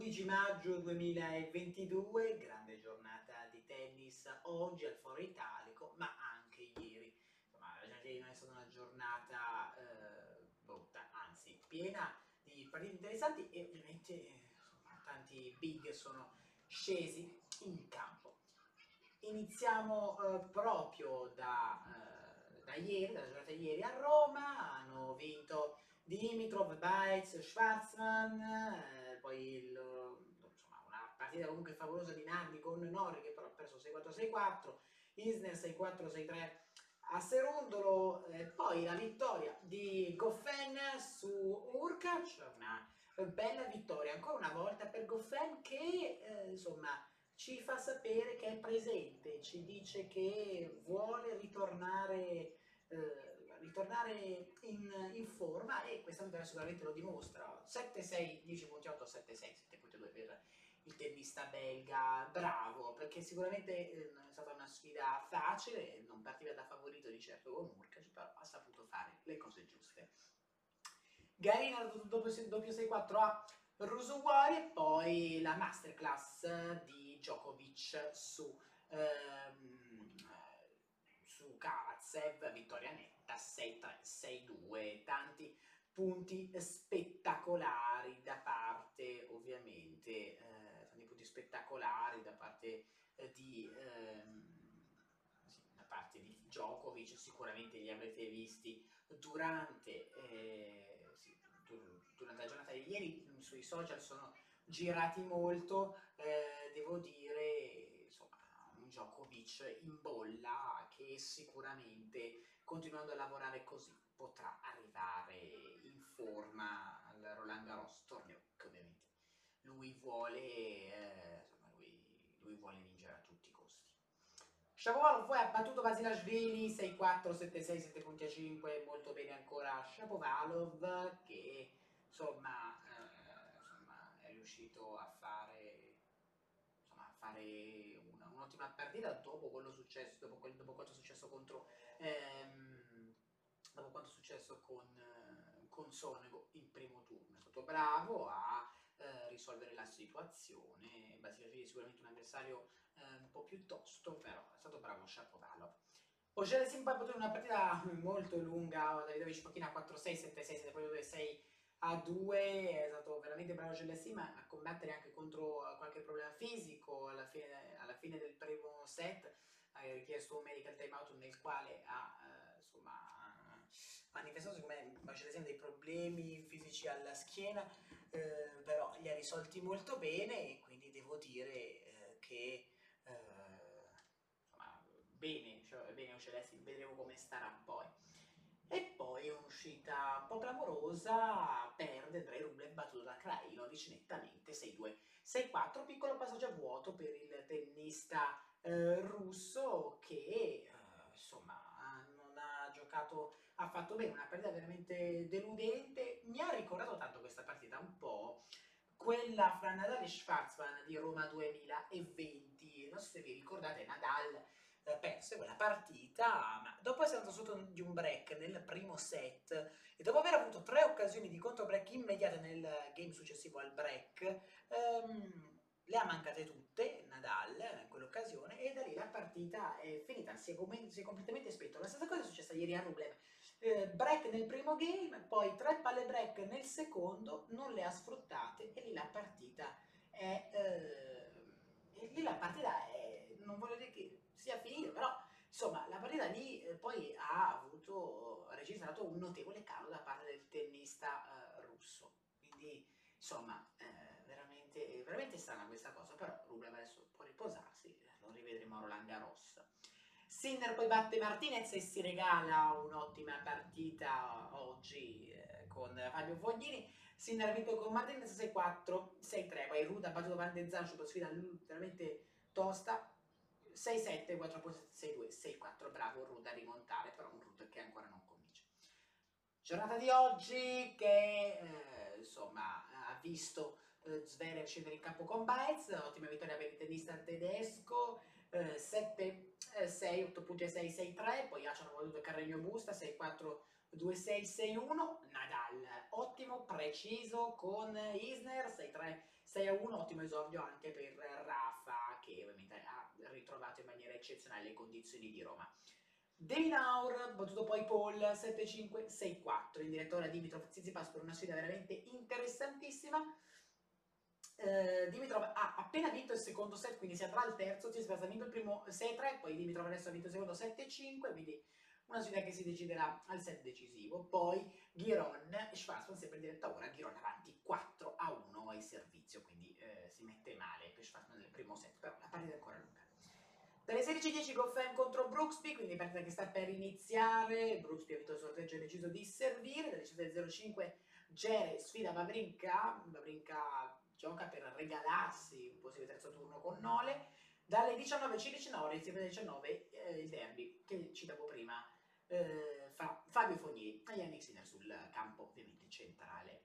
11 maggio 2022, grande giornata di tennis oggi al Foro Italico, ma anche ieri. Insomma, la giornata non è stata una giornata eh, brutta, anzi piena di partite interessanti e ovviamente insomma, tanti big sono scesi in campo. Iniziamo eh, proprio da, eh, da ieri, dalla giornata di ieri a Roma, hanno vinto Dimitrov, Baez, Schwarzman, eh, poi il, partita comunque favolosa di Nardi con Nori che però ha perso 6-4-6-4, Isner 6-4-6-3 a Serundolo, eh, poi la vittoria di Goffen su Urkac, una bella vittoria ancora una volta per Goffen che eh, insomma ci fa sapere che è presente, ci dice che vuole ritornare eh, ritornare in, in, forma e questa vittoria sicuramente lo dimostra. 7-6, 10.8, 7-6, 7.2 per il tennista belga, bravo, perché sicuramente eh, è stata una sfida facile, non partiva da favorito di certo con Murkac, però ha saputo fare le cose giuste. Garin ha dato doppio 6-4 a Rusuwari e poi la masterclass di Djokovic su ehm, su Karatsev, vittoria netta 6-3, 6-2, tanti punti spettacolari da parte ovviamente, eh, spettacolari da parte eh, di... Ehm, da parte di Djokovic, sicuramente li avrete visti durante, eh, sì, durante la giornata di ieri, sui social sono girati molto, eh, devo dire, insomma, un Djokovic in bolla che sicuramente continuando a lavorare così potrà arrivare in forma al Roland Garros torneo che ovviamente lui vuole, eh, insomma, lui, lui vuole vincere a tutti i costi. Shapovalov poi ha battuto Vasilashvili 6-4, 7-6, 7.5, molto bene ancora Shapovalov che insomma, eh, insomma è riuscito a fare insomma, fare un'ottima un partita dopo quello successo, dopo, quel, dopo quanto è successo contro ehm, dopo quanto è successo con, eh, con Sonego in primo turno. È stato bravo a risolvere la situazione. Basilashvili è sicuramente un avversario eh, un po' più tosto, però è stato bravo Shapovalov. Ogele Simpa ha avuto una partita molto lunga, Davidovic Pochina 4-6, 7-6, 7-6 a due è stato veramente bravo Gelessi ma a combattere anche contro qualche problema fisico alla fine, alla fine del primo set ha richiesto un medical timeout nel quale ha eh, insomma, manifestato secondo me Gelessi dei problemi fisici alla schiena eh, però li ha risolti molto bene e quindi devo dire eh, che eh, insomma, bene, cioè, bene Celesti, vedremo come starà poi e poi un'uscita un po' clamorosa, perde Andrei Rublev battuto da Krajinovic nettamente 6-2. 6-4, piccolo passaggio a vuoto per il tennista eh, russo che eh, insomma non ha giocato affatto bene, una partita veramente deludente. Mi ha ricordato tanto questa partita un po' quella fra Nadal e Schwarzman di Roma 2020. Non so se vi ricordate, Nadal eh, perse quella partita, ma dopo essere andato sotto di un break nel primo set e dopo aver avuto tre occasioni di contro break immediate nel game successivo al break, ehm, le ha mancate tutte Nadal in quell'occasione e da lì la partita è finita, si è, com si è completamente spento. La stessa cosa è successa ieri a Rublev. Eh, break nel primo game, poi tre palle break nel secondo, non le ha sfruttate e lì la partita è... Eh, lì la partita è, non voglio dire che sia finita, però insomma la partita lì eh, poi ha avuto, registrato un notevole calo da parte del tennista eh, russo, quindi insomma eh, veramente, veramente strana questa cosa, però Rublev adesso può riposarsi, lo rivedremo a Roland Garros. Sinner poi batte Martinez e si regala un'ottima partita oggi eh, con Fabio Fognini. Sinner vinto con Martinez 6-4, 6-3, poi Ruda ha battuto Van de Zandt, sfida veramente tosta, 6-7, 4-6-2, 6-4, bravo Ruda a rimontare, però un Ruda che ancora non convince. Giornata di oggi che eh, insomma ha visto eh, Zverev scendere in campo con Baez, ottima vittoria per il tennista tedesco, eh, 7 6, 8 punti 6, 6, 3, poi hanno voluto Carregno Busta, 6, 4, 2, 6, 6, 1, Nadal, ottimo, preciso con Isner, 6, 3, 6-1, ottimo esordio anche per Rafa che ovviamente ha ritrovato in maniera eccezionale le condizioni di Roma. Deinaur, battuto poi Paul 7-5-6-4, in diretta ora Dimitrov Tsitsipas per una sfida veramente interessantissima. Eh, Dimitrov ha appena vinto il secondo set, quindi si andrà al terzo, Tsitsipas ha vinto il primo 6-3, poi Dimitrov adesso ha vinto il secondo 7-5, quindi una sfida che si deciderà al set decisivo. Poi Giron e Schwarzman sempre in diretta ora, Giron avanti 4 1 ai servizio, quindi eh, si mette male per Schwarzman nel primo set, però la partita è ancora lunga. Dalle 16.10 Goffin contro Brooksby, quindi partita che sta per iniziare, Brooksby ha vinto il sorteggio e ha deciso di servire, dalle 17.05 Gere sfida Babrinka, Babrinka gioca per regalarsi un possibile terzo turno con Nole, dalle 19.15 Nole, insieme alle 19 eh, il derby che citavo prima eh, fra Fabio Fognini e Yannick Sinner sul campo ovviamente centrale.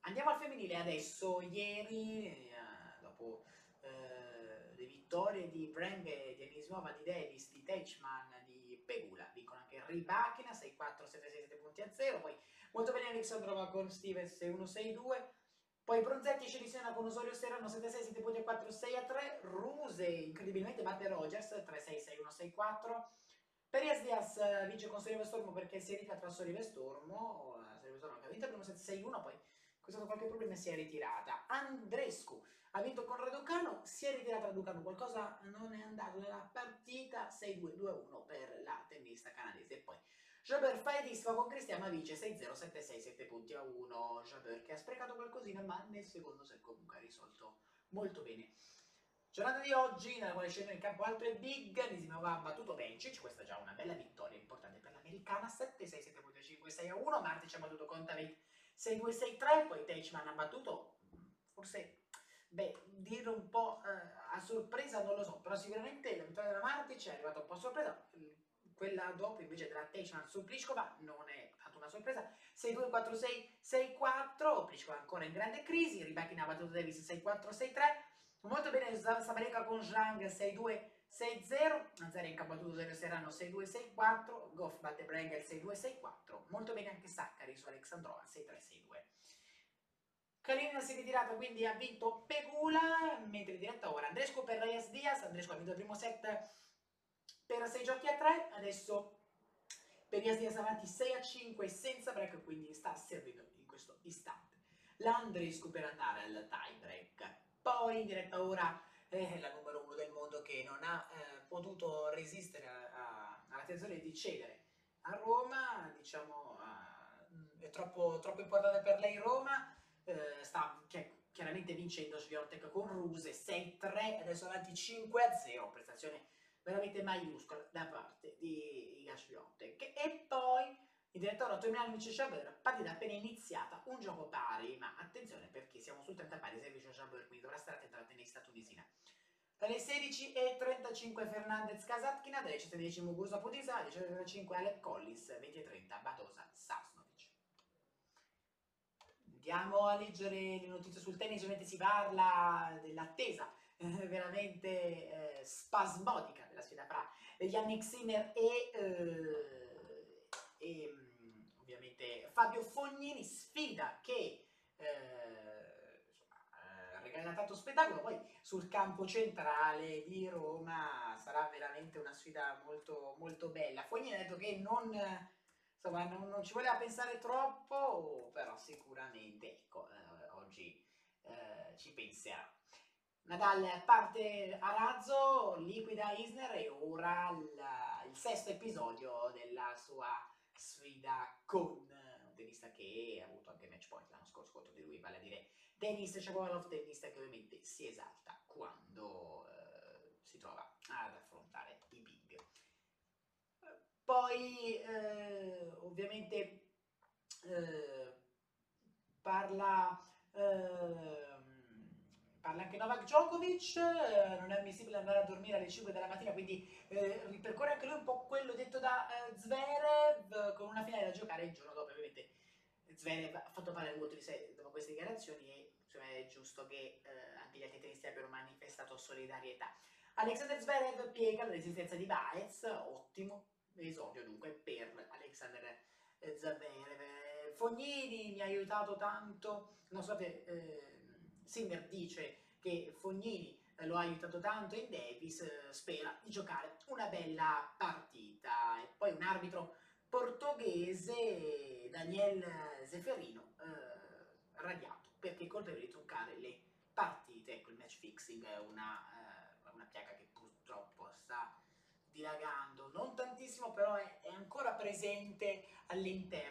Andiamo al femminile adesso, ieri eh, dopo eh, le vittorie di Breng e di Anismova, di Davis, di Teichmann, di Pegula, vincono anche Ribachina 6-4, 7-6, 7 punti a 0, poi molto bene Alexandrova con Stevens 6-1-6-2, poi Bronzetti scende in con Osorio Serrano 7-6, 7 punti a 4, 6-3, Ruse incredibilmente batte Rogers 3-6, 6-1-6-4, Perias Diaz eh, vince con Sorive Stormo perché si è ritirato tra Sorive Stormo, Sorive Stormo che ha vinto il primo 7-6-1, poi con stato qualche problema e si è ritirata. Andrescu ha vinto con Raducano, si è ritirata Raducano, qualcosa non è andato nella partita, 6-2-2-1 per la tennista canadese. E poi Jaber fa con Cristiano vince 6-0, 7-6, 7 punti a 1. Jaber che ha sprecato qualcosina, ma nel secondo set comunque ha risolto molto bene. Giornata di oggi, nella quale scendono in campo altre big, Nisimova ha battuto Bencic, questa è già una bella vittoria importante per l'americana, 7-6, 7 punti 5, 6 a 1, Martic ha battuto Contaveit 6-2-6-3, poi Teichmann ha battuto, forse, beh, dire un po' eh, a sorpresa non lo so, però sicuramente la vittoria della Martic è arrivata un po' a sorpresa, quella dopo invece della Teichmann su Pliskova non è stata una sorpresa. 6-2-4-6 6-4 Pliskova ancora in grande crisi Ribachin ha battuto Davis 6-4 6-3 molto bene Sabalenka con Zhang 6-2 6-0 Azarenka ha battuto 0 Serrano 6-2-6-4 Goff batte Brengel 6-2-6-4 molto bene anche Saccari su Alexandrova 6-3-6-2 Kalina si è ritirata quindi ha vinto Pegula mentre in diretta ora Andresco per Reyes Diaz. Andresco ha vinto il primo set per 6 giochi a 3, adesso Pelias Diaz avanti 6 a 5 senza break, quindi sta servindo in questo istante. L'Andrescu per andare al tie break. Poi in diretta ora eh, la numero 1 del mondo che non ha eh, potuto resistere all'attenzione di cedere a Roma, diciamo uh, è troppo, troppo, importante per lei Roma, eh, sta chiaramente vincendo Sviontek con Ruse 6-3, adesso avanti 5-0, prestazione veramente maiuscola da parte di Iga Swiatek. E poi in direttore 8 Milanovic Jabber, partita appena iniziata, un gioco pari, ma attenzione perché siamo sul 30 pari, servizio Jabber, quindi dovrà stare attento alla tennista tunisina. Dalle 16.35 Fernandez Kasatkina, dalle 17.10 Mugusa Putisa, dalle 17.35 Alec Collins, 20.30 Batosa Sasnovic. Andiamo a leggere le notizie sul tennis, ovviamente si parla dell'attesa veramente eh, spasmodica della sfida fra Yannick Sinner e, eh, e mm, ovviamente Fabio Fognini, sfida che eh, insomma, regala tanto spettacolo, poi sul campo centrale di Roma sarà veramente una sfida molto, molto bella. Fognini ha detto che non, insomma, non, non ci voleva pensare troppo, però sicuramente ecco, eh, oggi eh, ci penserà. Nadal parte a razzo, liquida Isner e ora il, il, sesto episodio della sua sfida con un tennista che ha avuto anche match point l'anno scorso contro di lui, vale a dire tennis Shapovalov, tennista che ovviamente si esalta quando eh, si trova ad affrontare i big. Poi eh, ovviamente eh, parla eh, Parla anche Novak Djokovic, eh, non è ammissibile andare a dormire alle 5 della mattina, quindi eh, ripercorre anche lui un po' quello detto da eh, Zverev, con una finale da giocare il giorno dopo, ovviamente Zverev ha fatto parlare molto di sé dopo queste dichiarazioni e insomma, è giusto che eh, anche gli altri abbiano manifestato solidarietà. Alexander Zverev piega la resistenza di Baez, ottimo esordio dunque per Alexander Zverev Fognini mi ha aiutato tanto, non so eh, Sinner dice che Fognini lo ha aiutato tanto in Davis, eh, spera di giocare una bella partita. E poi un arbitro portoghese, Daniel Zeferino, eh, radiato perché colpevole di truccare le partite. Ecco, il match fixing è una, eh, una piaga che purtroppo sta dilagando, non tantissimo, però è, è ancora presente all'interno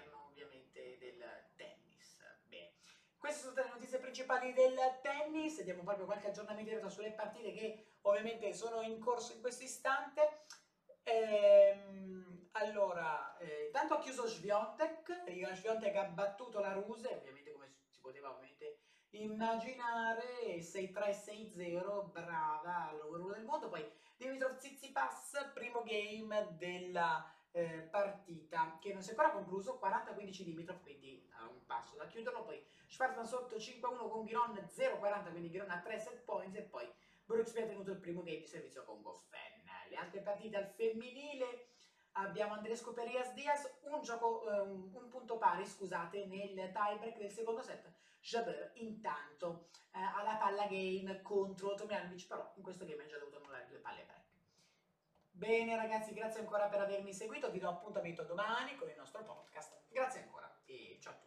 principali del tennis, diamo proprio qualche aggiornamento sulle partite che ovviamente sono in corso in questo istante. Ehm, allora, eh, intanto ha chiuso Sviontek, Sviontek ha battuto la Ruse, ovviamente come si poteva ovviamente immaginare, 6-3-6-0, brava al numero uno del mondo, poi Dimitrov Tsitsipas, primo game della eh, partita che non si è ancora concluso, 40-15 Dimitrov, quindi a un passo da chiuderlo, poi Schwarzman sotto 5-1 con Giron 0-40, quindi Giron a 3 set points e poi Brooks ha tenuto il primo game di servizio con Goffen. Le altre partite al femminile abbiamo Andresco Perias Diaz, un, gioco, eh, un punto pari scusate, nel tiebreak del secondo set, Jabeur intanto eh, alla palla game contro Tomjanovic, però in questo game ha già dovuto annullare due palle break. Bene ragazzi, grazie ancora per avermi seguito, vi do appuntamento domani con il nostro podcast. Grazie ancora e ciao.